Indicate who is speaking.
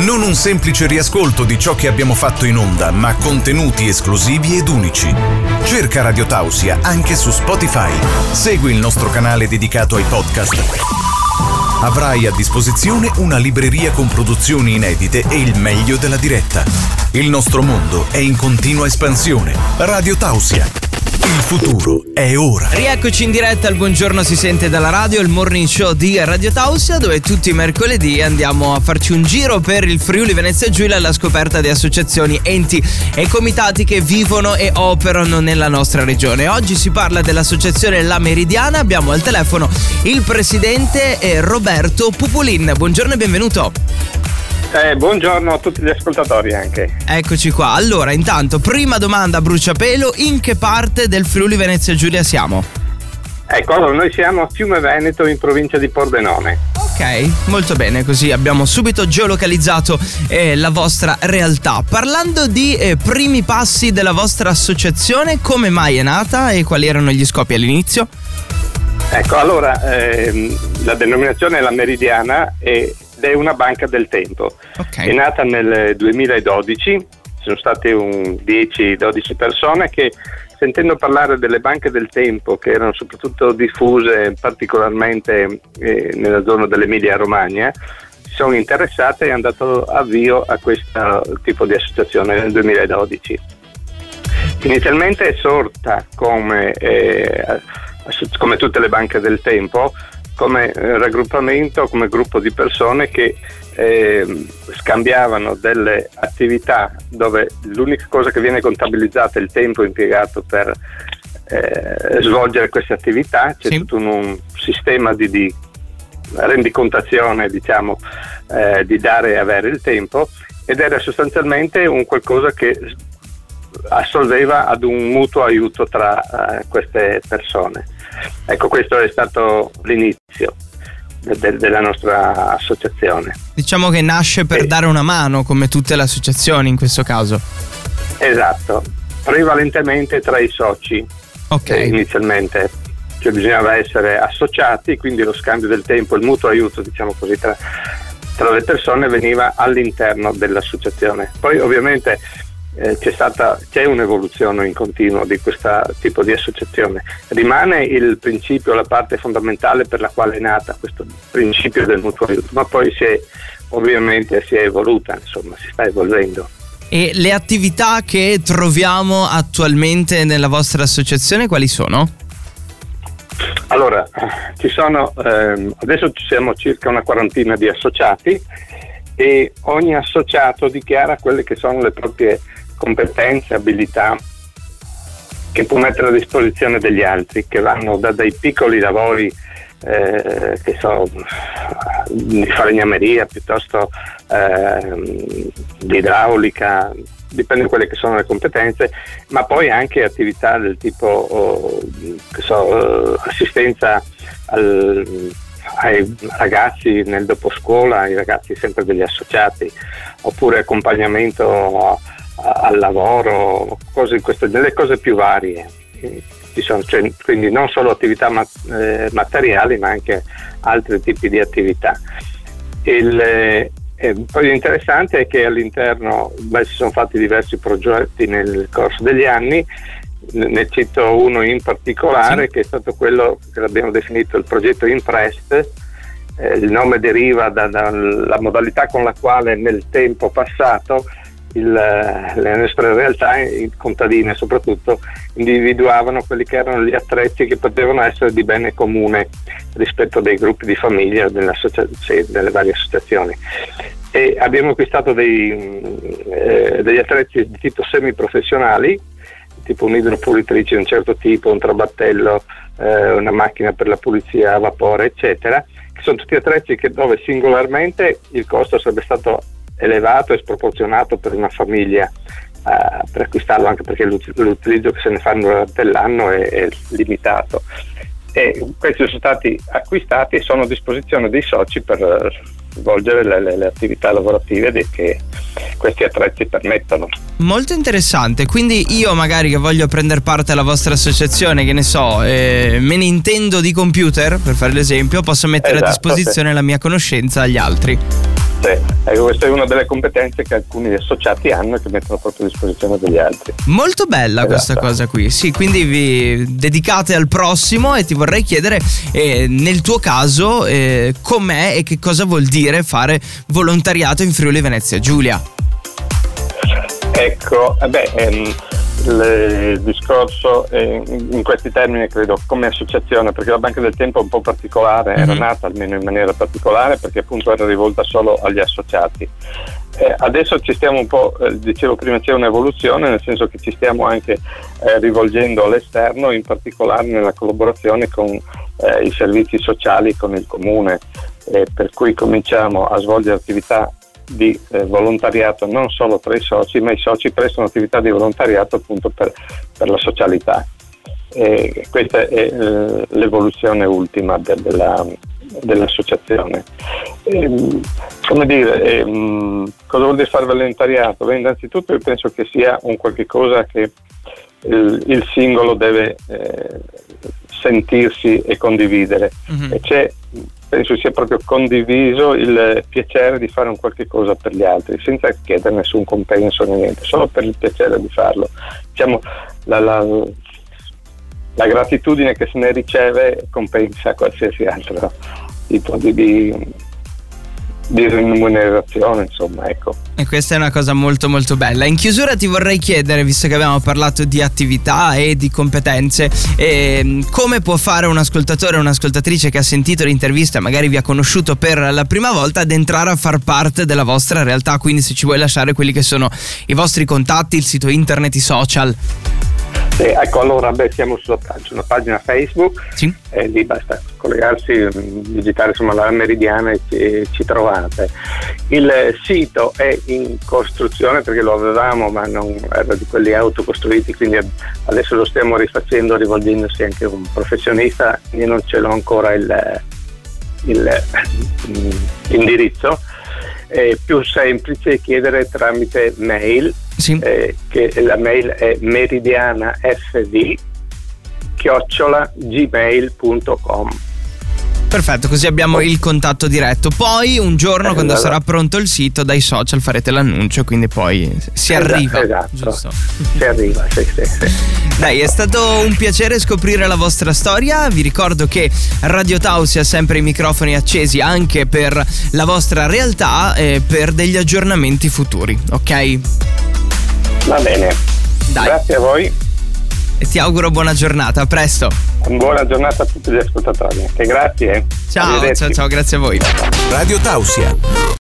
Speaker 1: Non un semplice riascolto di ciò che abbiamo fatto in onda, ma contenuti esclusivi ed unici. Cerca Radio Tausia anche su Spotify. Segui il nostro canale dedicato ai podcast. Avrai a disposizione una libreria con produzioni inedite e il meglio della diretta. Il nostro mondo è in continua espansione. Radio Tausia il futuro è ora.
Speaker 2: Rieccoci in diretta al Buongiorno si sente dalla radio, il morning show di Radio Tausia, dove tutti i mercoledì andiamo a farci un giro per il Friuli Venezia Giulia alla scoperta di associazioni, enti e comitati che vivono e operano nella nostra regione. Oggi si parla dell'associazione La Meridiana, abbiamo al telefono il presidente eh, Roberto Pupulin. Buongiorno e benvenuto.
Speaker 3: Eh, buongiorno a tutti gli ascoltatori anche.
Speaker 2: Eccoci qua. Allora, intanto, prima domanda a bruciapelo, in che parte del Friuli Venezia Giulia siamo?
Speaker 3: Ecco, allora noi siamo a Fiume Veneto in provincia di Pordenone.
Speaker 2: Ok, molto bene, così abbiamo subito geolocalizzato eh, la vostra realtà. Parlando di eh, primi passi della vostra associazione, come mai è nata e quali erano gli scopi all'inizio?
Speaker 3: Ecco, allora ehm, la denominazione è la meridiana e è una banca del tempo. Okay. È nata nel 2012, sono state 10-12 persone che sentendo parlare delle banche del tempo che erano soprattutto diffuse particolarmente eh, nella zona dell'Emilia Romagna, si sono interessate e hanno dato avvio a questo tipo di associazione nel 2012. Inizialmente è sorta come, eh, come tutte le banche del tempo come eh, raggruppamento, come gruppo di persone che eh, scambiavano delle attività dove l'unica cosa che viene contabilizzata è il tempo impiegato per eh, svolgere queste attività, c'è sì. tutto un, un sistema di, di, rendicontazione diciamo, eh, di dare e avere il tempo ed era sostanzialmente un qualcosa che assolveva ad un mutuo aiuto tra eh, queste persone. Ecco, questo è stato l'inizio de- della nostra associazione.
Speaker 2: Diciamo che nasce per e... dare una mano, come tutte le associazioni in questo caso.
Speaker 3: Esatto, prevalentemente tra i soci. Ok. Eh, inizialmente, cioè bisognava essere associati, quindi lo scambio del tempo, il mutuo aiuto, diciamo così, tra, tra le persone veniva all'interno dell'associazione. Poi ovviamente eh, c'è, stata, c'è un'evoluzione in continuo di questo tipo di associazione. Rimane il principio, la parte fondamentale per la quale è nata questo principio del mutuo aiuto, ma poi si è, ovviamente si è evoluta, insomma, si sta evolvendo.
Speaker 2: E le attività che troviamo attualmente nella vostra associazione quali sono?
Speaker 3: Allora, ci sono, ehm, adesso ci siamo circa una quarantina di associati e ogni associato dichiara quelle che sono le proprie competenze, abilità che può mettere a disposizione degli altri, che vanno da dei piccoli lavori eh, che so, di falegnameria piuttosto eh, di idraulica, dipende da quelle che sono le competenze, ma poi anche attività del tipo oh, so, assistenza al, ai ragazzi nel doposcuola, ai ragazzi sempre degli associati, oppure accompagnamento al lavoro, cose, queste, delle cose più varie. Sono, cioè, quindi non solo attività mat- eh, materiali ma anche altri tipi di attività. Il, eh, poi l'interessante è che all'interno beh, si sono fatti diversi progetti nel corso degli anni, ne cito uno in particolare sì. che è stato quello che abbiamo definito il progetto Imprest, eh, il nome deriva dalla da modalità con la quale nel tempo passato il, le nostre realtà contadine soprattutto individuavano quelli che erano gli attrezzi che potevano essere di bene comune rispetto dei gruppi di famiglia delle, delle varie associazioni e abbiamo acquistato dei, eh, degli attrezzi di tipo semiprofessionali tipo un'idropulitrice di un certo tipo, un trabattello, eh, una macchina per la pulizia a vapore eccetera che sono tutti attrezzi che, dove singolarmente il costo sarebbe stato elevato e sproporzionato per una famiglia eh, per acquistarlo anche perché l'utilizzo che se ne fanno durante l'anno è, è limitato. E questi sono stati acquistati e sono a disposizione dei soci per svolgere le, le, le attività lavorative che questi attrezzi permettono.
Speaker 2: Molto interessante, quindi io magari che voglio prendere parte alla vostra associazione, che ne so, eh, me ne intendo di computer, per fare l'esempio, posso mettere esatto, a disposizione sì. la mia conoscenza agli altri.
Speaker 3: Sì, ecco, questa è una delle competenze che alcuni associati hanno e che mettono proprio a disposizione degli altri.
Speaker 2: Molto bella esatto. questa cosa qui, sì, quindi vi dedicate al prossimo e ti vorrei chiedere eh, nel tuo caso eh, com'è e che cosa vuol dire fare volontariato in Friuli Venezia Giulia.
Speaker 3: Ecco, eh beh, ehm, il discorso in questi termini credo come associazione perché la Banca del Tempo è un po' particolare, mm-hmm. era mhm. nata almeno in maniera particolare perché appunto era rivolta solo agli associati. Eh, adesso ci stiamo un po', eh, dicevo prima c'è un'evoluzione nel senso che ci stiamo anche eh, rivolgendo all'esterno, in particolare nella collaborazione con eh, i servizi sociali, con il comune, per cui cominciamo a svolgere attività di eh, volontariato non solo tra i soci, ma i soci prestano attività di volontariato appunto per, per la socialità. E questa è eh, l'evoluzione ultima de, della, dell'associazione. E, ehm, come dire, e, ehm, cosa vuol dire fare volontariato? Beh, innanzitutto io penso che sia un qualche cosa che il, il singolo deve eh, sentirsi e condividere. Mm-hmm. E c'è penso sia proprio condiviso il piacere di fare un qualche cosa per gli altri, senza chiedere nessun compenso né niente, solo per il piacere di farlo. Diciamo, la, la, la gratitudine che se ne riceve compensa qualsiasi altro tipo di, di di remunerazione, insomma, ecco.
Speaker 2: E questa è una cosa molto molto bella. In chiusura ti vorrei chiedere, visto che abbiamo parlato di attività e di competenze, eh, come può fare un ascoltatore o un'ascoltatrice che ha sentito l'intervista, magari vi ha conosciuto per la prima volta, ad entrare a far parte della vostra realtà? Quindi se ci vuoi lasciare quelli che sono i vostri contatti, il sito internet, i social.
Speaker 3: Sì, ecco, allora beh, siamo sulla pagina, una pagina Facebook, sì. e lì basta collegarsi, mm, digitare insomma la meridiana e ci, ci, trovate. Il sito è in costruzione perché lo avevamo ma non era di quelli autocostruiti, quindi adesso lo stiamo rifacendo rivolgendosi anche a un professionista, io non ce l'ho ancora il, il, l'indirizzo è più semplice chiedere tramite mail, sì. eh, che la mail è meridianafv chiocciola gmail.com
Speaker 2: Perfetto, così abbiamo il contatto diretto. Poi un giorno, eh, quando esatto. sarà pronto il sito, dai social farete l'annuncio, quindi poi si esatto, arriva.
Speaker 3: Esatto. Giusto? Si arriva, sì, sì, sì.
Speaker 2: Dai, è stato un piacere scoprire la vostra storia. Vi ricordo che Radio Tausi ha sempre i microfoni accesi anche per la vostra realtà e per degli aggiornamenti futuri, ok?
Speaker 3: Va bene. Dai. Grazie a voi
Speaker 2: e ti auguro buona giornata. A presto.
Speaker 3: Buona giornata a tutti gli ascoltatori. E grazie.
Speaker 2: Ciao, ciao, ciao, grazie a voi.
Speaker 1: Radio Tausia.